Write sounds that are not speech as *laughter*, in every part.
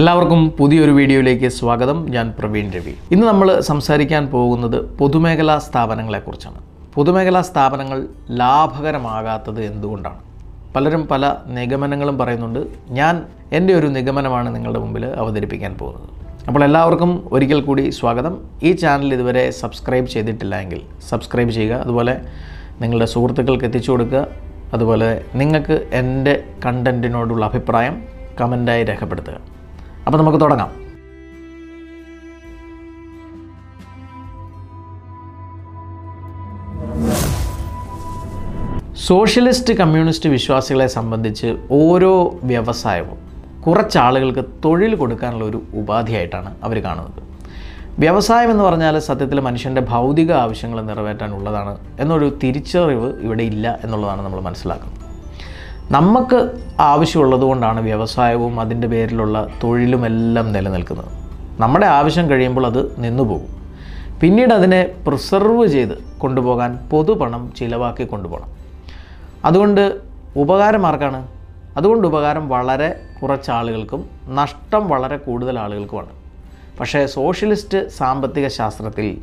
എല്ലാവർക്കും പുതിയൊരു വീഡിയോയിലേക്ക് സ്വാഗതം. ഞാൻ പ്രവീൺ രവി. ഇന്ന് നമ്മൾ സംസാരിക്കാൻ പോകുന്നത് പൊതുമേഖലാ സ്ഥാപനങ്ങളെക്കുറിച്ചാണ് പൊതുമേഖലാ സ്ഥാപനങ്ങൾ ലാഭകരമാകാത്തത് എന്തുകൊണ്ടാണ്? പലരും പല നിഗമനങ്ങളും പറയുന്നുണ്ട്. ഞാൻ എന്റെ ഒരു നിഗമനമാണ് നിങ്ങളുടെ മുമ്പിൽ അവതരിപ്പിക്കാൻ പോകുന്നത്. അപ്പോൾ എല്ലാവർക്കും ഒരിക്കൽ കൂടി സ്വാഗതം. ഈ ചാനൽ ഇതുവരെ സബ്സ്ക്രൈബ് ചെയ്തിട്ടില്ല എങ്കിൽ സബ്സ്ക്രൈബ് ചെയ്യുക. അതുപോലെ നിങ്ങളുടെ സുഹൃത്തുക്കൾക്ക് എത്തിച്ചു കൊടുക്കുക. അതുപോലെ നിങ്ങൾക്ക് എന്റെ കണ്ടന്റിനോടുള്ള അഭിപ്രായം കമന്റായി രേഖപ്പെടുത്തുക. അപ്പോൾ നമുക്ക് തുടങ്ങാം. സോഷ്യലിസ്റ്റ് കമ്മ്യൂണിസ്റ്റ് വിശ്വാസികളെ സംബന്ധിച്ച് ഓരോ വ്യവസായവും കുറച്ചാളുകൾക്ക് തൊഴിൽ കൊടുക്കാനുള്ള ഒരു ഉപാധിയായിട്ടാണ് അവർ കാണുന്നത്. വ്യവസായം എന്ന് പറഞ്ഞാൽ സത്യത്തിൽ മനുഷ്യന്റെ ഭൗതിക ആവശ്യങ്ങൾ നിറവേറ്റാനുള്ളതാണ് എന്നൊരു തിരിച്ചറിവ് ഇവിടെ ഇല്ല എന്നുള്ളതാണ് നമ്മൾ മനസ്സിലാക്കുന്നത്. നമുക്ക് ആവശ്യമുള്ളത് കൊണ്ടാണ് വ്യവസായവും അതിന്റെ പേരിലുള്ള തൊഴിലുമെല്ലാം നിലനിൽക്കുന്നത്. നമ്മുടെ ആവശ്യം കഴിയുമ്പോൾ അത് നിന്നുപോകും പിന്നീട് അതിനെ പ്രിസർവ് ചെയ്ത് കൊണ്ടുപോകാൻ പൊതുപണം ചിലവാക്കി കൊണ്ടുപോകണം. അതുകൊണ്ട് ഉപകാരം ആർക്കാണ്? അതുകൊണ്ട് ഉപകാരം വളരെ കുറച്ച് ആളുകൾക്കും നഷ്ടം വളരെ കൂടുതൽ ആളുകൾക്കുമാണ്. പക്ഷേ സോഷ്യലിസ്റ്റ് സാമ്പത്തിക ശാസ്ത്രത്തിൽ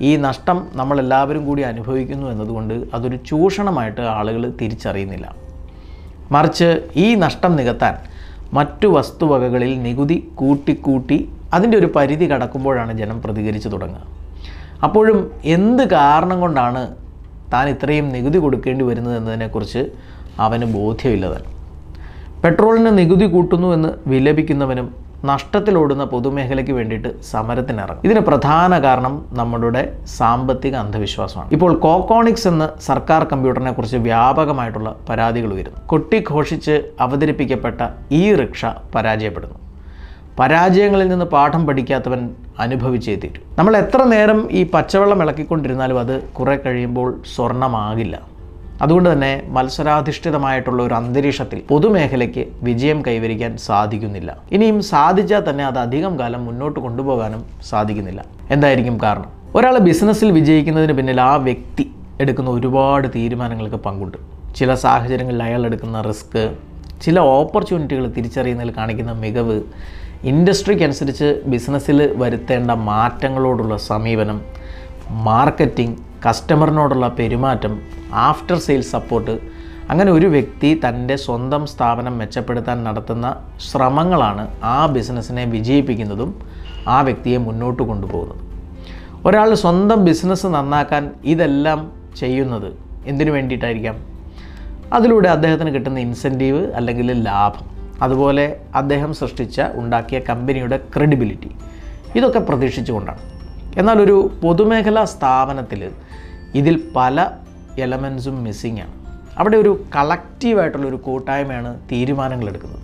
ഈ നഷ്ടം നമ്മളെല്ലാവരും കൂടി അനുഭവിക്കുന്നു എന്നതുകൊണ്ട് അതൊരു ചൂഷണമായിട്ട് ആളുകൾ തിരിച്ചറിയുന്നില്ല. മറിച്ച് ഈ നഷ്ടം നികത്താൻ മറ്റു വസ്തുവകകളിൽ നികുതി കൂട്ടിക്കൂട്ടി അതിന്റെ ഒരു പരിധി കടക്കുമ്പോഴാണ് ജനം പ്രതികരിച്ചു തുടങ്ങുക. അപ്പോഴും എന്ത് കാരണം കൊണ്ടാണ് താൻ ഇത്രയും നികുതി കൊടുക്കേണ്ടി വരുന്നത് എന്നതിനെക്കുറിച്ച് അവന് ബോധ്യമില്ലതാണ് പെട്രോളിന് നികുതി കൂട്ടുന്നു എന്ന് വിലപിക്കുന്നവനും നഷ്ടത്തിലോടുന്ന പൊതുമേഖലയ്ക്ക് വേണ്ടിയിട്ട് സമരത്തിനിറങ്ങും. ഇതിന് പ്രധാന കാരണം നമ്മുടെ സാമ്പത്തിക അന്ധവിശ്വാസമാണ്. ഇപ്പോൾ കോക്കോണിക്സ് എന്ന സർക്കാർ കമ്പ്യൂട്ടറിനെ കുറിച്ച് വ്യാപകമായിട്ടുള്ള പരാതികൾ ഉയരുന്നു. കൊട്ടിഘോഷിച്ച് അവതരിപ്പിക്കപ്പെട്ട ഈ റിക്ഷ പരാജയപ്പെടുന്നു. പരാജയങ്ങളിൽ നിന്ന് പാഠം പഠിക്കാത്തവൻ അനുഭവിച്ചേ തീരും. നമ്മൾ എത്ര നേരം ഈ പച്ചവെള്ളം ഇളക്കിക്കൊണ്ടിരുന്നാലും അത് കുറെ കഴിയുമ്പോൾ സ്വർണമാകില്ല. അതുകൊണ്ട് തന്നെ മത്സരാധിഷ്ഠിതമായിട്ടുള്ള ഒരു അന്തരീക്ഷത്തിൽ പൊതുമേഖലയ്ക്ക് വിജയം കൈവരിക്കാൻ സാധിക്കുന്നില്ല. ഇനിയും സാധിച്ചാൽ തന്നെ അത് അധികം കാലം മുന്നോട്ട് കൊണ്ടുപോകാനും സാധിക്കുന്നില്ല. എന്തായിരിക്കും കാരണം? ഒരാൾ ബിസിനസ്സിൽ വിജയിക്കുന്നതിന് പിന്നിൽ ആ വ്യക്തി എടുക്കുന്ന ഒരുപാട് തീരുമാനങ്ങൾക്ക് പങ്കുണ്ട്. ചില സാഹചര്യങ്ങളിൽ അയാൾ എടുക്കുന്ന റിസ്ക് ചില ഓപ്പർച്യൂണിറ്റികൾ തിരിച്ചറിയുന്നതിൽ കാണിക്കുന്ന മികവ് ഇൻഡസ്ട്രിക്കനുസരിച്ച് ബിസിനസ്സിൽ വരുത്തേണ്ട മാറ്റങ്ങളോടുള്ള സമീപനം മാർക്കറ്റിംഗ് കസ്റ്റമറിനോടുള്ള പെരുമാറ്റം ആഫ്റ്റർ സെയിൽസ് സപ്പോർട്ട് അങ്ങനെ ഒരു വ്യക്തി തന്റെ സ്വന്തം സ്ഥാപനം മെച്ചപ്പെടുത്താൻ നടത്തുന്ന ശ്രമങ്ങളാണ് ആ ബിസിനസ്സിനെ വിജയിപ്പിക്കുന്നതും ആ വ്യക്തിയെ മുന്നോട്ട് കൊണ്ടുപോകുന്നതും. ഒരാൾ സ്വന്തം ബിസിനസ് നന്നാക്കാൻ ഇതെല്ലാം ചെയ്യുന്നത് എന്തിനു വേണ്ടിയിട്ടായിരിക്കാം? അതിലൂടെ അദ്ദേഹത്തിന് കിട്ടുന്ന ഇൻസെന്റീവ് അല്ലെങ്കിൽ ലാഭം. അതുപോലെ അദ്ദേഹം സൃഷ്ടിച്ച ഉണ്ടാക്കിയ കമ്പനിയുടെ ക്രെഡിബിലിറ്റി. ഇതൊക്കെ പ്രതീക്ഷിച്ചുകൊണ്ടാണ്. എന്നാൽ ഒരു പൊതുമേഖലാ സ്ഥാപനത്തിൽ ഇതിൽ പല എലമെൻസും മിസ്സിംഗ് ആണ്. അവിടെ ഒരു കളക്റ്റീവായിട്ടുള്ളൊരു കൂട്ടായ്മയാണ് തീരുമാനങ്ങൾ എടുക്കുന്നത്.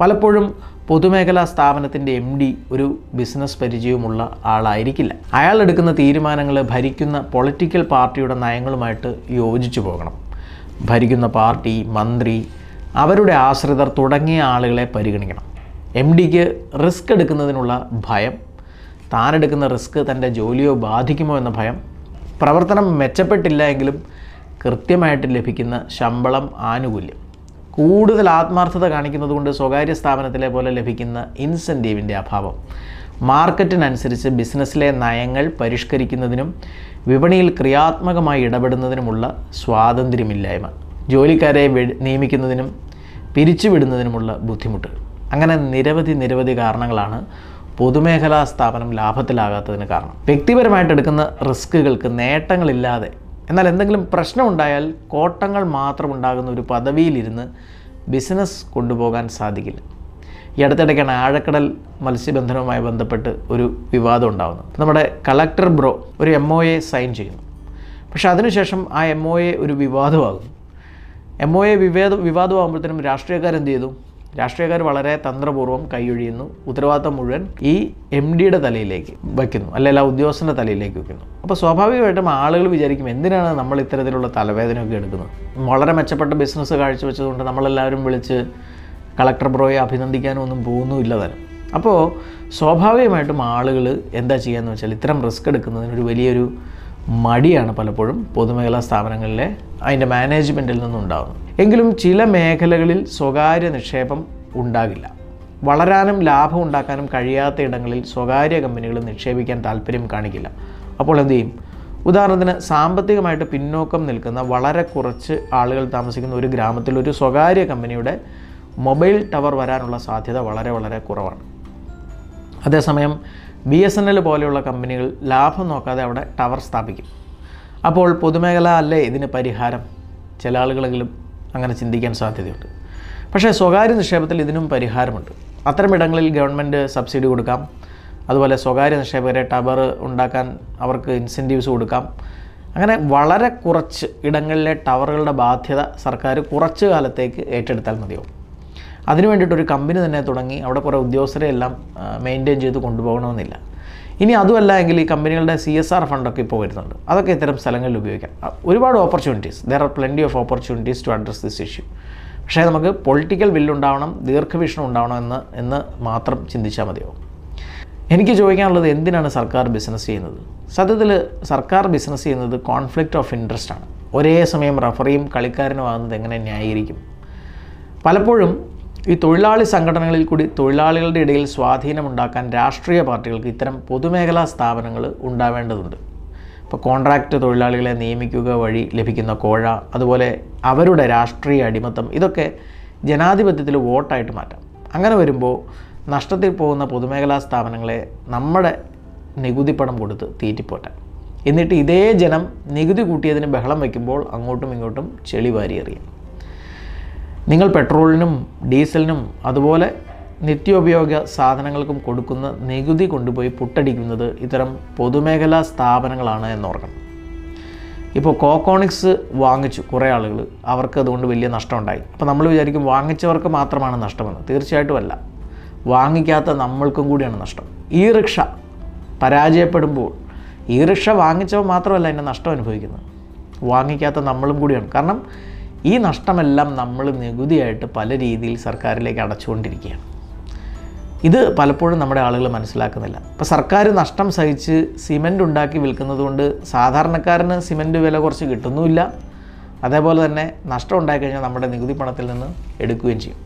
പലപ്പോഴും പൊതുമേഖലാ സ്ഥാപനത്തിന്റെ എം ഡി ഒരു ബിസിനസ് പരിചയവുമുള്ള ആളായിരിക്കില്ല. അയാൾ എടുക്കുന്ന തീരുമാനങ്ങൾ ഭരിക്കുന്ന പൊളിറ്റിക്കൽ പാർട്ടിയുടെ നയങ്ങളുമായിട്ട് യോജിച്ചു പോകണം. ഭരിക്കുന്ന പാർട്ടി മന്ത്രി അവരുടെ ആശ്രിതർ തുടങ്ങിയ ആളുകളെ പരിഗണിക്കണം. എം ഡിക്ക് റിസ്ക് എടുക്കുന്നതിനുള്ള ഭയം താനെടുക്കുന്ന റിസ്ക് തന്റെ ജോലിയോ ബാധിക്കുമോ എന്ന ഭയം പ്രവർത്തനം മെച്ചപ്പെട്ടില്ല എങ്കിലും കൃത്യമായിട്ട് ലഭിക്കുന്ന ശമ്പളം ആനുകൂല്യം. കൂടുതൽ ആത്മാർത്ഥത കാണിക്കുന്നത് കൊണ്ട് സ്വകാര്യ സ്ഥാപനത്തിലെ പോലെ ലഭിക്കുന്ന ഇൻസെന്റീവിന്റെ അഭാവം. മാർക്കറ്റിനനുസരിച്ച് ബിസിനസ്സിലെ നയങ്ങൾ പരിഷ്കരിക്കുന്നതിനും വിപണിയിൽ ക്രിയാത്മകമായി ഇടപെടുന്നതിനുമുള്ള സ്വാതന്ത്ര്യമില്ലായ്മ ജോലിക്കാരെ നിയമിക്കുന്നതിനും പിരിച്ചുവിടുന്നതിനുമുള്ള ബുദ്ധിമുട്ട്. അങ്ങനെ നിരവധി നിരവധി കാരണങ്ങളാണ് പൊതുമേഖലാ സ്ഥാപനം ലാഭത്തിലാകാത്തതിന് കാരണം. വ്യക്തിപരമായിട്ട് എടുക്കുന്ന റിസ്കുകൾക്ക് നേട്ടങ്ങളില്ലാതെ എന്നാൽ എന്തെങ്കിലും പ്രശ്നമുണ്ടായാൽ കോട്ടങ്ങൾ മാത്രം ഉണ്ടാകുന്ന ഒരു പദവിയിലിരുന്ന് ബിസിനസ് കൊണ്ടുപോകാൻ സാധിക്കില്ല. ഈ അടുത്തിടയ്ക്കാണ് ആഴക്കടൽ മത്സ്യബന്ധനവുമായി ബന്ധപ്പെട്ട് ഒരു വിവാദം ഉണ്ടാകുന്നത് നമ്മുടെ കളക്ടർ ബ്രോ ഒരു എം ഒ എ സൈൻ ചെയ്യുന്നു. പക്ഷേ അതിനുശേഷം ആ എം ഒ എ ഒരു വിവാദമാകുന്നു. എം ഒ എ വിവേദ വിവാദമാകുമ്പോഴത്തേനും രാഷ്ട്രീയക്കാരെന്ത് ചെയ്തു? രാഷ്ട്രീയക്കാർ വളരെ തന്ത്രപൂർവം കൈയൊഴിയുന്നു. ഉത്തരവാദിത്തം മുഴുവൻ ഈ എം ഡിയുടെ തലയിലേക്ക് വയ്ക്കുന്നു. അല്ലെങ്കിൽ ആ ഉദ്യോഗസ്ഥന്റെ തലയിലേക്ക് വയ്ക്കുന്നു. അപ്പോൾ സ്വാഭാവികമായിട്ടും ആളുകൾ വിചാരിക്കും എന്തിനാണ് നമ്മൾ ഇത്തരത്തിലുള്ള തലവേദനയൊക്കെ എടുക്കുന്നത്? വളരെ മെച്ചപ്പെട്ട ബിസിനസ് കാഴ്ചവെച്ചതുകൊണ്ട് നമ്മളെല്ലാവരും വിളിച്ച് കളക്ടർ ബ്രോയെ അഭിനന്ദിക്കാനൊന്നും പോകുന്നുമില്ല തന്നെ. അപ്പോൾ സ്വാഭാവികമായിട്ടും ആളുകൾ എന്താ ചെയ്യാന്ന് വെച്ചാൽ ഇത്തരം റിസ്ക് എടുക്കുന്നതിനൊരു വലിയൊരു മടിയാണ് പലപ്പോഴും പൊതുമേഖലാ സ്ഥാപനങ്ങളിലെ അതിന്റെ മാനേജ്മെന്റിൽ നിന്നുണ്ടാകുന്നത് എങ്കിലും ചില മേഖലകളിൽ സ്വകാര്യ നിക്ഷേപം ഉണ്ടാകില്ല. വളരാനും ലാഭം ഉണ്ടാക്കാനും കഴിയാത്ത ഇടങ്ങളിൽ സ്വകാര്യ കമ്പനികൾ നിക്ഷേപിക്കാൻ താല്പര്യം കാണിക്കില്ല. അപ്പോൾ എന്തു ചെയ്യും? ഉദാഹരണത്തിന് സാമ്പത്തികമായിട്ട് പിന്നോക്കം നിൽക്കുന്ന വളരെ കുറച്ച് ആളുകൾ താമസിക്കുന്ന ഒരു ഗ്രാമത്തിൽ ഒരു സ്വകാര്യ കമ്പനിയുടെ മൊബൈൽ ടവർ വരാനുള്ള സാധ്യത വളരെ വളരെ കുറവാണ്. അതേസമയം ബി എസ് എൻ എൽ പോലെയുള്ള കമ്പനികൾ ലാഭം നോക്കാതെ അവിടെ ടവർ സ്ഥാപിക്കും. അപ്പോൾ പൊതുമേഖല അല്ലേ ഇതിന് പരിഹാരം? ചില ആളുകളെങ്കിലും അങ്ങനെ ചിന്തിക്കാൻ സാധ്യതയുണ്ട്. പക്ഷേ സ്വകാര്യ നിക്ഷേപത്തിൽ ഇതിനും പരിഹാരമുണ്ട്. അത്തരം ഇടങ്ങളിൽ ഗവൺമെന്റ് സബ്സിഡി കൊടുക്കാം. അതുപോലെ സ്വകാര്യ നിക്ഷേപകരെ ടവർ ഉണ്ടാക്കാൻ അവർക്ക് ഇൻസെന്റീവ്സ് കൊടുക്കാം. അങ്ങനെ വളരെ കുറച്ച് ഇടങ്ങളിലെ ടവറുകളുടെ ബാധ്യത സർക്കാർ കുറച്ച് കാലത്തേക്ക് ഏറ്റെടുത്താൽ മതിയാവും. അതിനു വേണ്ടിയിട്ട് ഒരു കമ്പനി തന്നെ തുടങ്ങി അവിടെ കുറേ ഉദ്യോഗസ്ഥരെ എല്ലാം മെയിന്റെയിൻ ചെയ്ത് കൊണ്ടുപോകണമെന്നില്ല. ഇനി അതുമല്ല എങ്കിൽ ഈ കമ്പനികളുടെ സി എസ് ആർ ഫണ്ടൊക്കെ ഇപ്പോൾ വരുന്നുണ്ട്. അതൊക്കെ ഇത്തരം സ്ഥലങ്ങളിൽ ഉപയോഗിക്കാം. ഒരുപാട് opportunities there are plenty of opportunities to address this issue പക്ഷേ നമുക്ക് പൊളിറ്റിക്കൽ വില്ലുണ്ടാവണം ദീർഘവീക്ഷണം ഉണ്ടാവണം എന്ന് എന്ന് മാത്രം ചിന്തിച്ചാൽ മതിയാവും. എനിക്ക് ചോദിക്കാനുള്ളത് എന്തിനാണ് സർക്കാർ ബിസിനസ് ചെയ്യുന്നത്? സത്യത്തിൽ സർക്കാർ ബിസിനസ് ചെയ്യുന്നത് കോൺഫ്ലിക്റ്റ് ഓഫ് ഇൻട്രസ്റ്റ് ആണ്. ഒരേ സമയം റഫറിയും കളിക്കാരനുമാകുന്നത് എങ്ങനെ ന്യായീകരിക്കും? പലപ്പോഴും ഈ തൊഴിലാളി സംഘടനകളിൽ കൂടി തൊഴിലാളികളുടെ ഇടയിൽ സ്വാധീനമുണ്ടാക്കാൻ രാഷ്ട്രീയ പാർട്ടികൾക്ക് ഇത്തരം പൊതുമേഖലാ സ്ഥാപനങ്ങൾ ഉണ്ടാവേണ്ടതുണ്ട്. ഇപ്പോൾ കോൺട്രാക്റ്റ് തൊഴിലാളികളെ നിയമിക്കുക വഴി ലഭിക്കുന്ന കോഴ അതുപോലെ അവരുടെ രാഷ്ട്രീയ അടിമത്തം ഇതൊക്കെ ജനാധിപത്യത്തിൽ വോട്ടായിട്ട് മാറ്റാം. അങ്ങനെ വരുമ്പോൾ നഷ്ടത്തിൽ പോകുന്ന പൊതുമേഖലാ സ്ഥാപനങ്ങളെ നമ്മുടെ നികുതിപ്പണം കൊടുത്ത് തീറ്റിപ്പോറ്റാം. എന്നിട്ട് ഇതേ ജനം നികുതി കൂട്ടിയതിന് ബഹളം വയ്ക്കുമ്പോൾ അങ്ങോട്ടും ഇങ്ങോട്ടും ചെളി വാരിയെറിയാം നിങ്ങൾ പെട്രോളിനും ഡീസലിനും അതുപോലെ നിത്യോപയോഗ സാധനങ്ങൾക്കും കൊടുക്കുന്ന നികുതി കൊണ്ടുപോയി പുട്ടടിക്കുന്നത് ഇത്തരം പൊതുമേഖലാ സ്ഥാപനങ്ങളാണ് എന്നോർക്കണം. ഇപ്പോൾ കോക്കോണിക്സ് വാങ്ങിച്ചു കുറേ ആളുകൾ അവർക്ക് അതുകൊണ്ട് വലിയ നഷ്ടമുണ്ടായി. അപ്പോൾ നമ്മൾ വിചാരിക്കും വാങ്ങിച്ചവർക്ക് മാത്രമാണ് നഷ്ടമെന്ന്. തീർച്ചയായിട്ടും അല്ല. വാങ്ങിക്കാത്ത നമ്മൾക്കും കൂടിയാണ് നഷ്ടം. ഈ റിക്ഷ പരാജയപ്പെടുമ്പോൾ ഈ റിക്ഷ വാങ്ങിച്ചവർ മാത്രമല്ല അതിന്റെ നഷ്ടം അനുഭവിക്കുന്നത്. വാങ്ങിക്കാത്ത നമ്മളും കൂടിയാണ്. കാരണം ഈ നഷ്ടമെല്ലാം നമ്മൾ നികുതിയായിട്ട് പല രീതിയിൽ സർക്കാരിലേക്ക് അടച്ചുകൊണ്ടിരിക്കുകയാണ്. ഇത് പലപ്പോഴും നമ്മുടെ ആളുകൾ മനസ്സിലാക്കുന്നില്ല. ഇപ്പോൾ സർക്കാർ നഷ്ടം സഹിച്ച് സിമന്റ് ഉണ്ടാക്കി വിൽക്കുന്നത് കൊണ്ട് സാധാരണക്കാരന് സിമന്റ് വില കുറച്ച് കിട്ടുന്നുമില്ല. അതേപോലെ തന്നെ നഷ്ടം ഉണ്ടായിക്കഴിഞ്ഞാൽ നമ്മുടെ നികുതി പണത്തിൽ നിന്ന് എടുക്കുകയും ചെയ്യും.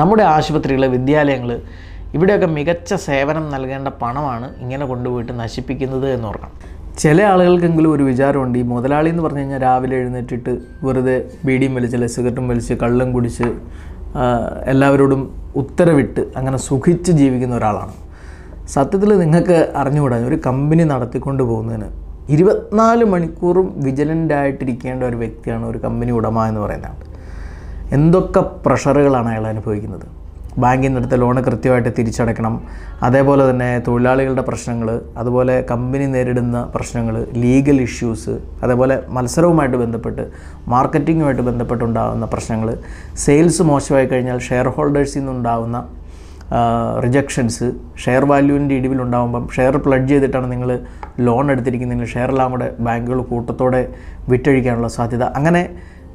നമ്മുടെ ആശുപത്രികൾ വിദ്യാലയങ്ങൾ ഇവിടെയൊക്കെ മികച്ച സേവനം നൽകേണ്ട പണമാണ് ഇങ്ങനെ കൊണ്ടുപോയിട്ട് നശിപ്പിക്കുന്നത് എന്നോർക്കണം ചില ആളുകൾക്കെങ്കിലും ഒരു വിചാരമുണ്ട് ഈ മുതലാളി എന്ന് പറഞ്ഞു കഴിഞ്ഞാൽ രാവിലെ എഴുന്നേറ്റിട്ട് വെറുതെ ബീഡിയും വലിച്ച് അല്ലെ സിഗരറ്റും വലിച്ച് കള്ളും കുടിച്ച് എല്ലാവരോടും ഉത്തരവിട്ട് അങ്ങനെ സുഖിച്ച് ജീവിക്കുന്ന ഒരാളാണ്. സത്യത്തിൽ നിങ്ങൾക്ക് അറിഞ്ഞുകൂടാ ഒരു കമ്പനി നടത്തിക്കൊണ്ട് പോകുന്നതിന് ഇരുപത്തിനാല് മണിക്കൂറും വിജിലന്റ് ആയിട്ടിരിക്കേണ്ട ഒരു വ്യക്തിയാണ് ഒരു കമ്പനി ഉടമ എന്ന് പറയുന്നത് എന്തൊക്കെ പ്രഷറുകളാണ് അയാൾ അനുഭവിക്കുന്നത്? ബാങ്കിൽ നിന്ന് എടുത്ത ലോണ് കൃത്യമായിട്ട് തിരിച്ചടയ്ക്കണം. അതേപോലെ തന്നെ തൊഴിലാളികളുടെ പ്രശ്നങ്ങൾ അതുപോലെ കമ്പനി നേരിടുന്ന പ്രശ്നങ്ങൾ ലീഗൽ ഇഷ്യൂസ് അതേപോലെ മത്സരവുമായിട്ട് ബന്ധപ്പെട്ട് മാർക്കറ്റിങ്ങുമായിട്ട് ബന്ധപ്പെട്ടുണ്ടാകുന്ന പ്രശ്നങ്ങൾ സെയിൽസ് മോശമായി കഴിഞ്ഞാൽ ഷെയർ ഹോൾഡേഴ്സിൽ നിന്നുണ്ടാകുന്ന റിജക്ഷൻസ് ഷെയർ വാല്യൂവിന്റെ ഇടിവിലുണ്ടാകുമ്പം ഷെയർ പ്ലഡ്ജ് ചെയ്തിട്ടാണ് നിങ്ങൾ ലോൺ എടുത്തിരിക്കുന്നതെങ്കിൽ ഷെയറെല്ലാം കൂടെ ബാങ്കുകൾ കൂട്ടത്തോടെ വിറ്റഴിക്കാനുള്ള സാധ്യത. അങ്ങനെ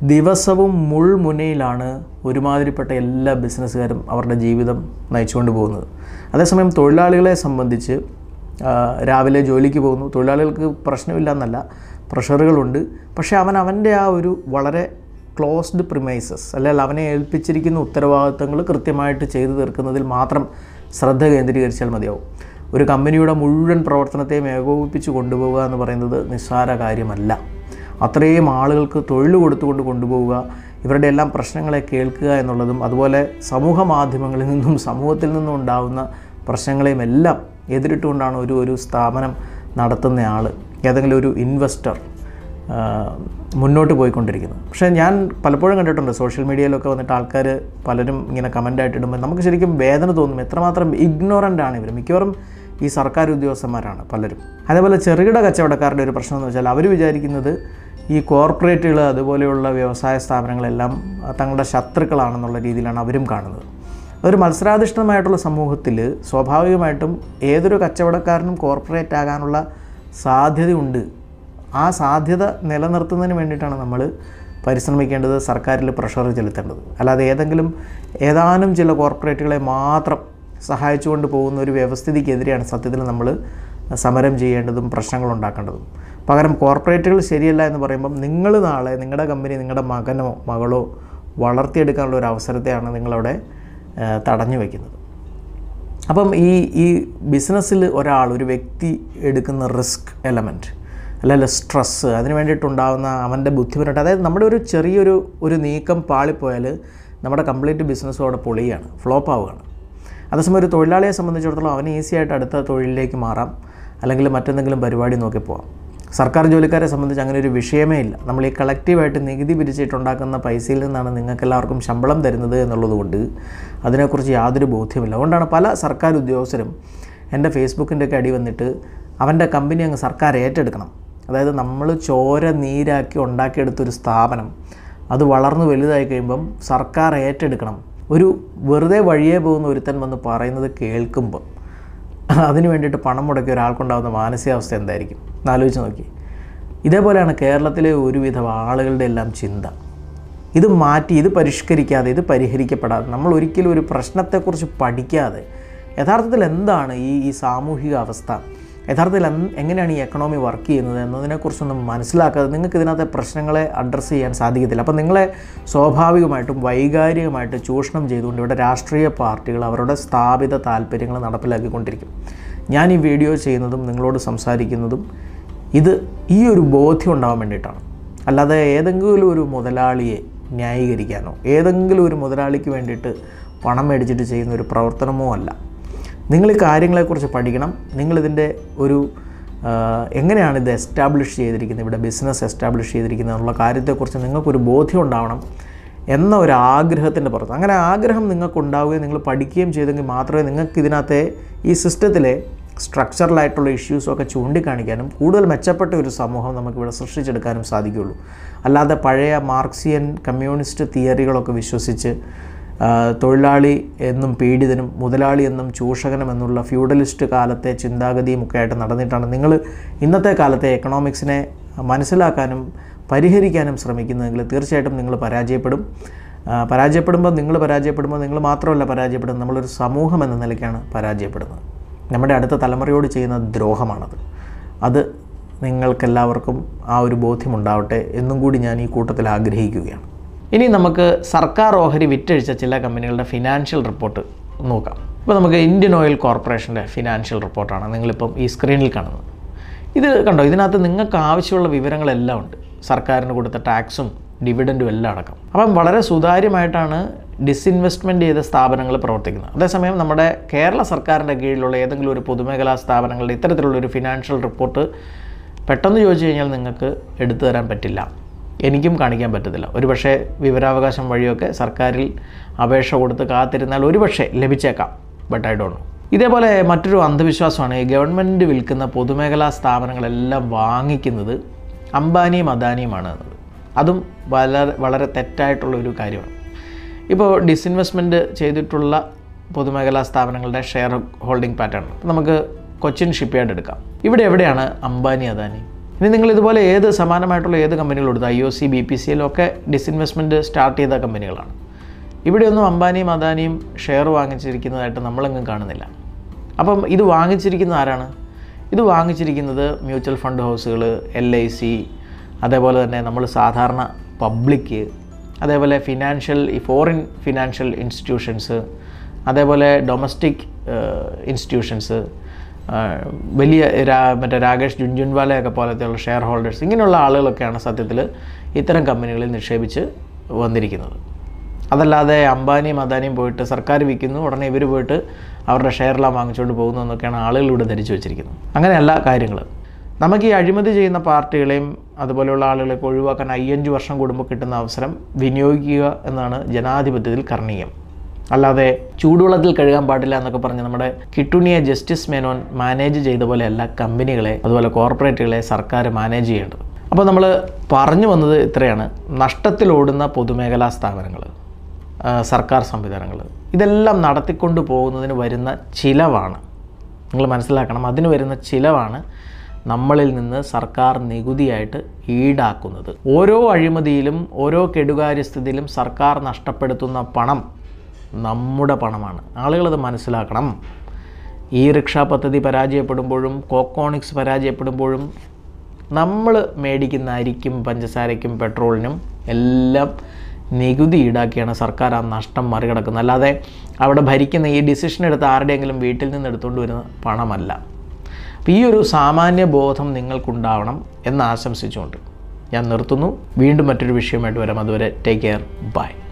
ദിവസവും മുൾമുനയിലാണ് ഒരുമാതിരിപ്പെട്ട എല്ലാ ബിസിനസ്സുകാരും അവരുടെ ജീവിതം നയിച്ചുകൊണ്ട് പോകുന്നത്. അതേസമയം തൊഴിലാളികളെ സംബന്ധിച്ച് രാവിലെ ജോലിക്ക് പോകുന്നു. തൊഴിലാളികൾക്ക് പ്രശ്നമില്ല എന്നല്ല പ്രഷറുകളുണ്ട്. പക്ഷേ അവൻ അവന്റെ ആ ഒരു വളരെ ക്ലോസ്ഡ് പ്രിമൈസസ് അല്ലെങ്കിൽ അവനെ ഏൽപ്പിച്ചിരിക്കുന്ന ഉത്തരവാദിത്തങ്ങൾ കൃത്യമായിട്ട് ചെയ്തു തീർക്കുന്നതിൽ മാത്രം ശ്രദ്ധ കേന്ദ്രീകരിച്ചാൽ മതിയാവും. ഒരു കമ്പനിയുടെ മുഴുവൻ പ്രവർത്തനത്തെയും ഏകോപിപ്പിച്ച് കൊണ്ടുപോകുക എന്ന് പറയുന്നത് നിസ്സാര കാര്യമല്ല. അത്രയും ആളുകൾക്ക് തൊഴിൽ കൊടുത്തുകൊണ്ട് കൊണ്ടുപോവുക ഇവരുടെ എല്ലാം പ്രശ്നങ്ങളെ കേൾക്കുക എന്നുള്ളതും അതുപോലെ സമൂഹ മാധ്യമങ്ങളിൽ നിന്നും *laughs* സമൂഹത്തിൽ നിന്നും ഉണ്ടാകുന്ന പ്രശ്നങ്ങളെയും എല്ലാം എതിരിട്ടുകൊണ്ടാണ് ഒരു ഒരു സ്ഥാപനം നടത്തുന്ന ആൾ ഏതെങ്കിലും ഒരു ഇൻവെസ്റ്റർ മുന്നോട്ട് പോയിക്കൊണ്ടിരിക്കുന്നത്. പക്ഷേ ഞാൻ പലപ്പോഴും കണ്ടിട്ടുണ്ട് സോഷ്യൽ മീഡിയയിലൊക്കെ വന്നിട്ട് ആൾക്കാർ പലരും ഇങ്ങനെ കമന്റായിട്ട് ഇടുമ്പോൾ നമുക്ക് ശരിക്കും വേദന തോന്നും എത്രമാത്രം ഇഗ്നോറന്റ് ആണ് ഇവർ. മിക്കവാറും ഈ സർക്കാർ ഉദ്യോഗസ്ഥന്മാരാണ് പലരും. അതേപോലെ ചെറുകിട കച്ചവടക്കാരുടെ ഒരു പ്രശ്നം എന്ന് വെച്ചാൽ അവർ വിചാരിക്കുന്നത് ഈ കോർപ്പറേറ്റുകൾ അതുപോലെയുള്ള വ്യവസായ സ്ഥാപനങ്ങളെല്ലാം തങ്ങളുടെ ശത്രുക്കളാണെന്നുള്ള രീതിയിലാണ് അവരും കാണുന്നത്. അതൊരു മത്സരാധിഷ്ഠിതമായിട്ടുള്ള സമൂഹത്തിൽ സ്വാഭാവികമായിട്ടും ഏതൊരു കച്ചവടക്കാരനും കോർപ്പറേറ്റ് ആകാനുള്ള സാധ്യതയുണ്ട്. ആ സാധ്യത നിലനിർത്തുന്നതിന് വേണ്ടിയിട്ടാണ് നമ്മൾ പരിശ്രമിക്കേണ്ടത് സർക്കാരിൽ പ്രഷർ ചെലുത്തേണ്ടത്. അല്ലാതെ ഏതെങ്കിലും ഏതാനും ചില കോർപ്പറേറ്റുകളെ മാത്രം സഹായിച്ചുകൊണ്ട് പോകുന്ന ഒരു വ്യവസ്ഥിതിക്കെതിരെയാണ് സത്യത്തിൽ നമ്മൾ സമരം ചെയ്യേണ്ടതും പ്രശ്നങ്ങൾ ഉണ്ടാക്കേണ്ടതും പകരം കോർപ്പറേറ്റുകൾ ശരിയല്ല എന്ന് പറയുമ്പം നിങ്ങൾ നാളെ നിങ്ങളുടെ കമ്പനി നിങ്ങളുടെ മകനോ മകളോ വളർത്തിയെടുക്കാനുള്ള ഒരു അവസരത്തെയാണ് നിങ്ങളവിടെ തടഞ്ഞു വയ്ക്കുന്നത് അപ്പം ഈ ഈ ബിസിനസ്സിൽ ഒരാൾ ഒരു വ്യക്തി എടുക്കുന്ന റിസ്ക് എലമെന്റ് അല്ലെങ്കിൽ സ്ട്രെസ്സ് അതിന് വേണ്ടിയിട്ടുണ്ടാകുന്ന അവന്റെ ബുദ്ധിമുട്ട് അതായത് നമ്മുടെ ഒരു ചെറിയൊരു ഒരു നീക്കം പാളിപ്പോയാൽ നമ്മുടെ കംപ്ലീറ്റ് ബിസിനസ്സും അവിടെ പൊളിയാണ് ഫ്ലോപ്പ് ആവുകയാണ്. അതേസമയം ഒരു തൊഴിലാളിയെ സംബന്ധിച്ചിടത്തോളം അവന് ഈസി ആയിട്ട് അടുത്ത തൊഴിലിലേക്ക് മാറാം അല്ലെങ്കിൽ മറ്റെന്തെങ്കിലും പരിപാടി നോക്കി പോവാം. സർക്കാർ ജോലിക്കാരെ സംബന്ധിച്ച് അങ്ങനെ ഒരു വിഷയമേ ഇല്ല. നമ്മൾ ഈ കളക്റ്റീവായിട്ട് നികുതി പിരിച്ചിട്ടുണ്ടാക്കുന്ന പൈസയിൽ നിന്നാണ് നിങ്ങൾക്ക് എല്ലാവർക്കും ശമ്പളം തരുന്നത് എന്നുള്ളതുകൊണ്ട് അതിനെക്കുറിച്ച് യാതൊരു ബോധ്യമില്ല അതുകൊണ്ടാണ് പല സർക്കാർ ഉദ്യോഗസ്ഥരും എന്റെ ഫേസ്ബുക്കിന്റെ ഒക്കെ അടി വന്നിട്ട് അവന്റെ കമ്പനി അങ്ങ് സർക്കാർ ഏറ്റെടുക്കണം. അതായത് നമ്മൾ ചോര നീരാക്കി ഉണ്ടാക്കിയെടുത്തൊരു സ്ഥാപനം അത് വളർന്നു വലുതായി കഴിയുമ്പം സർക്കാർ ഏറ്റെടുക്കണം. ഒരു വെറുതെ വഴിയേ പോകുന്ന ഒരുത്തൻ വന്ന് പറയുന്നത് കേൾക്കുമ്പോൾ അതിന് വേണ്ടിയിട്ട് പണം മുടക്കിയ ഒരാൾക്കുണ്ടാകുന്ന മാനസികാവസ്ഥ എന്തായിരിക്കും? എന്നാലോചിച്ച് നോക്കി. ഇതേപോലെയാണ് കേരളത്തിലെ ഒരുവിധം ആളുകളുടെ എല്ലാം ചിന്ത. ഇത് മാറ്റി ഇത് പരിഷ്കരിക്കാതെ ഇത് പരിഹരിക്കപ്പെടാതെ നമ്മൾ ഒരിക്കലും ഒരു പ്രശ്നത്തെക്കുറിച്ച് പഠിക്കാതെ യഥാർത്ഥത്തിൽ എന്താണ് ഈ ഈ സാമൂഹിക അവസ്ഥ യഥാർത്ഥത്തിൽ എങ്ങനെയാണ് ഈ എക്കണോമി വർക്ക് ചെയ്യുന്നത് എന്നതിനെക്കുറിച്ചൊന്നും മനസ്സിലാക്കാതെ നിങ്ങൾക്ക് ഇതിനകത്തെ പ്രശ്നങ്ങളെ അഡ്രസ്സ് ചെയ്യാൻ സാധിക്കത്തില്ല. അപ്പോൾ നിങ്ങളെ സ്വാഭാവികമായിട്ടും വൈകാരികമായിട്ട് ചൂഷണം ചെയ്തുകൊണ്ട് ഇവിടെ രാഷ്ട്രീയ പാർട്ടികൾ അവരുടെ സ്ഥാപിത താല്പര്യങ്ങൾ നടപ്പിലാക്കിക്കൊണ്ടിരിക്കും. ഞാൻ ഈ വീഡിയോ ചെയ്യുന്നതും നിങ്ങളോട് സംസാരിക്കുന്നതും ഇത് ഈ ഒരു ബോധ്യം ഉണ്ടാവാൻ വേണ്ടിയിട്ടാണ്. അല്ലാതെ ഏതെങ്കിലും ഒരു മുതലാളിയെ ന്യായീകരിക്കാനോ ഏതെങ്കിലും ഒരു മുതലാളിക്ക് വേണ്ടിയിട്ട് പണം മേടിച്ചിട്ട് ചെയ്യുന്ന ഒരു പ്രവർത്തനമോ അല്ല. നിങ്ങൾ ഈ കാര്യങ്ങളെക്കുറിച്ച് പഠിക്കണം. നിങ്ങളിതിന്റെ ഒരു എങ്ങനെയാണ് ഇത് എസ്റ്റാബ്ലിഷ് ചെയ്തിരിക്കുന്നത്? ഇവിടെ ബിസിനസ് എസ്റ്റാബ്ലിഷ് ചെയ്തിരിക്കുന്നത് എന്നുള്ള കാര്യത്തെക്കുറിച്ച് നിങ്ങൾക്കൊരു ബോധ്യം ഉണ്ടാവണം എന്ന ഒരു ആഗ്രഹത്തിന്റെ പുറത്ത്. അങ്ങനെ ആഗ്രഹം നിങ്ങൾക്കുണ്ടാവുകയും നിങ്ങൾ പഠിക്കുകയും ചെയ്തെങ്കിൽ മാത്രമേ നിങ്ങൾക്ക് ഇതിനകത്തെ ഈ സിസ്റ്റത്തിലെ സ്ട്രക്ചറലായിട്ടുള്ള ഇഷ്യൂസൊക്കെ ചൂണ്ടിക്കാണിക്കാനും കൂടുതൽ മെച്ചപ്പെട്ട ഒരു സമൂഹം നമുക്കിവിടെ സൃഷ്ടിച്ചെടുക്കാനും സാധിക്കുകയുള്ളൂ. അല്ലാതെ പഴയ മാർക്സിയൻ കമ്മ്യൂണിസ്റ്റ് തിയറികളൊക്കെ വിശ്വസിച്ച് തൊഴിലാളി എന്നും പീഡിതനും മുതലാളി എന്നും ചൂഷകനും എന്നുള്ള ഫ്യൂഡലിസ്റ്റ് കാലത്തെ ചിന്താഗതിയും ഒക്കെ ആയിട്ട് നടന്നിട്ടാണ് നിങ്ങൾ ഇന്നത്തെ കാലത്തെ എക്കണോമിക്സിനെ മനസ്സിലാക്കാനും പരിഹരിക്കാനും ശ്രമിക്കുന്നതെങ്കിൽ തീർച്ചയായിട്ടും നിങ്ങൾ പരാജയപ്പെടും. പരാജയപ്പെടുമ്പോൾ നിങ്ങൾ പരാജയപ്പെടുമ്പോൾ നിങ്ങൾ മാത്രമല്ല പരാജയപ്പെടുന്നത് നമ്മളൊരു സമൂഹം എന്ന നിലയ്ക്കാണ് പരാജയപ്പെടുന്നത്. നമ്മുടെ അടുത്ത തലമുറയോട് ചെയ്യുന്ന ദ്രോഹമാണത്. അത് നിങ്ങൾക്കെല്ലാവർക്കും ആ ഒരു ബോധ്യമുണ്ടാവട്ടെ എന്നും കൂടി ഞാൻ ഈ കൂട്ടത്തിൽ ആഗ്രഹിക്കുകയാണ്. ഇനി നമുക്ക് സർക്കാർ ഓഹരി വിറ്റഴിച്ച ചില കമ്പനികളുടെ ഫിനാൻഷ്യൽ റിപ്പോർട്ട് നോക്കാം. ഇപ്പോൾ നമുക്ക് ഇന്ത്യൻ ഓയിൽ കോർപ്പറേഷന്റെ ഫിനാൻഷ്യൽ റിപ്പോർട്ടാണ് നിങ്ങളിപ്പം ഈ സ്ക്രീനിൽ കാണുന്നത്. ഇത് കണ്ടോ? ഇതിനകത്ത് നിങ്ങൾക്ക് ആവശ്യമുള്ള വിവരങ്ങളെല്ലാം ഉണ്ട്. സർക്കാരിന് കൊടുത്ത ടാക്സും ഡിവിഡന്റും എല്ലാം അടക്കം. അപ്പം വളരെ സുതാര്യമായിട്ടാണ് ഡിസ്ഇൻവെസ്റ്റ്മെന്റ് ചെയ്ത സ്ഥാപനങ്ങൾ പ്രവർത്തിക്കുന്നത്. അതേസമയം നമ്മുടെ കേരള സർക്കാരിന്റെ കീഴിലുള്ള ഏതെങ്കിലും ഒരു പൊതുമേഖലാ സ്ഥാപനങ്ങളുടെ ഇത്തരത്തിലുള്ള ഒരു ഫിനാൻഷ്യൽ റിപ്പോർട്ട് പെട്ടെന്ന് ചോദിച്ചു കഴിഞ്ഞാൽ നിങ്ങൾക്ക് എടുത്തു തരാൻ പറ്റില്ല. എനിക്കും കാണിക്കാൻ പറ്റത്തില്ല. ഒരുപക്ഷെ വിവരാവകാശം വഴിയൊക്കെ സർക്കാരിൽ അപേക്ഷ കൊടുത്ത് കാത്തിരുന്നാൽ ഒരുപക്ഷെ ലഭിച്ചേക്കാം. ബട്ട് ഐ ഡോണ്ട് നോ ഇതേപോലെ മറ്റൊരു അന്ധവിശ്വാസമാണ്. ഈ ഗവൺമെന്റ് വിൽക്കുന്ന പൊതുമേഖലാ സ്ഥാപനങ്ങളെല്ലാം വാങ്ങിക്കുന്നത് അംബാനിയും അദാനിയുമാണ് എന്നത്. അതും വളരെ വളരെ തെറ്റായിട്ടുള്ള ഒരു കാര്യമാണ്. ഇപ്പോൾ ഡിസ്ഇൻവെസ്റ്റ്മെന്റ് ചെയ്തിട്ടുള്ള പൊതുമേഖലാ സ്ഥാപനങ്ങളുടെ ഷെയർ ഹോൾഡിംഗ് പാറ്റേൺ നമുക്ക് കൊച്ചിൻ ഷിപ്പ്യാർഡ് എടുക്കാം. ഇവിടെ എവിടെയാണ് അംബാനി അദാനി? ഇനി നിങ്ങൾ ഇതുപോലെ ഏത് സമാനമായിട്ടുള്ള ഏത് കമ്പനികൾ എടുത്തു I O C B P C എല്ലൊക്കെ disinvestment start ചെയ്ത കമ്പനികളാണ്. ഇവിടെയൊന്നും അംബാനിയും അദാനിയും ഷെയർ വാങ്ങിച്ചിരിക്കുന്നതായിട്ട് നമ്മളെങ്ങും കാണുന്നില്ല. അപ്പം ഇത് വാങ്ങിച്ചിരിക്കുന്ന ആരാണ്? ഇത് വാങ്ങിച്ചിരിക്കുന്നത് മ്യൂച്വൽ ഫണ്ട് ഹൗസുകൾ എൽ ഐ സി അതേപോലെ തന്നെ നമ്മൾ സാധാരണ പബ്ലിക് അതേപോലെ ഫിനാൻഷ്യൽ ഫോറിൻ ഫിനാൻഷ്യൽ ഇൻസ്റ്റിറ്റ്യൂഷൻസ് അതേപോലെ ഡൊമസ്റ്റിക് ഇൻസ്റ്റിറ്റ്യൂഷൻസ് വലിയ രാ മറ്റേ രാകേഷ് ജുൻജുൻവാലയൊക്കെ പോലത്തെയുള്ള ഷെയർ ഹോൾഡേഴ്സ് ഇങ്ങനെയുള്ള ആളുകളൊക്കെയാണ് സത്യത്തിൽ ഇത്തരം കമ്പനികളിൽ നിക്ഷേപിച്ച് വന്നിരിക്കുന്നത്. അതല്ലാതെ അംബാനിയും അദാനിയും പോയിട്ട് സർക്കാർ വിൽക്കുന്നു ഉടനെ ഇവർ പോയിട്ട് അവരുടെ ഷെയറെല്ലാം വാങ്ങിച്ചുകൊണ്ട് പോകുന്നു എന്നൊക്കെയാണ് ആളുകൾ ഇവിടെ ധരിച്ചു വെച്ചിരിക്കുന്നത്. അങ്ങനെയല്ല കാര്യങ്ങൾ നമുക്ക് ഈ അഴിമതി ചെയ്യുന്ന പാർട്ടികളെയും അതുപോലെയുള്ള ആളുകളെയൊക്കെ ഒഴിവാക്കാൻ അയ്യഞ്ച് വർഷം കൂടുമ്പോൾ കിട്ടുന്ന അവസരം വിനിയോഗിക്കുക എന്നാണ് ജനാധിപത്യത്തിൽ കർണീയം. അല്ലാതെ ചൂടുവെള്ളത്തിൽ കഴുകാൻ പാടില്ല എന്നൊക്കെ പറഞ്ഞ് നമ്മുടെ കിട്ടുണിയെ ജസ്റ്റിസ് മേനോൻ മാനേജ് ചെയ്ത പോലെയല്ല കമ്പനികളെ അതുപോലെ കോർപ്പറേറ്റുകളെ സർക്കാർ മാനേജ് ചെയ്യേണ്ടത്. അപ്പോൾ നമ്മൾ പറഞ്ഞു വന്നത് ഇത്രയാണ്. നഷ്ടത്തിലോടുന്ന പൊതുമേഖലാ സ്ഥാപനങ്ങൾ സർക്കാർ സംവിധാനങ്ങൾ ഇതെല്ലാം നടത്തിക്കൊണ്ട് പോകുന്നതിന് വരുന്ന ചിലവാണ്. നിങ്ങൾ മനസ്സിലാക്കണം അതിന് വരുന്ന ചിലവാണ് നമ്മളിൽ നിന്ന് സർക്കാർ നികുതിയായിട്ട് ഈടാക്കുന്നത്. ഓരോ അഴിമതിയിലും ഓരോ കെടുകാര്യസ്ഥിതിയിലും സർക്കാർ നഷ്ടപ്പെടുത്തുന്ന പണം നമ്മുടെ പണമാണ്. ആളുകളത് മനസ്സിലാക്കണം. ഈ റിക്ഷ പദ്ധതി പരാജയപ്പെടുമ്പോഴും കോക്കോണിക്സ് പരാജയപ്പെടുമ്പോഴും നമ്മൾ മേടിക്കുന്ന അരിക്കും പഞ്ചസാരയ്ക്കും പെട്രോളിനും എല്ലാം നികുതി ഈടാക്കിയാണ് സർക്കാർ ആ നഷ്ടം മറികടക്കുന്നത്. അല്ലാതെ അവിടെ ഭരിക്കുന്ന ഈ ഡിസിഷൻ എടുത്ത് ആരുടെയെങ്കിലും വീട്ടിൽ നിന്ന് എടുത്തുകൊണ്ട് വരുന്ന പണമല്ല. അപ്പോൾ ഈ ഒരു സാമാന്യ ബോധം നിങ്ങൾക്കുണ്ടാവണം എന്ന് ആശംസിച്ചുകൊണ്ട് ഞാൻ നിർത്തുന്നു. വീണ്ടും മറ്റൊരു വിഷയമായിട്ട് വരാം. അതുവരെ ടേക്ക് കെയർ ബൈ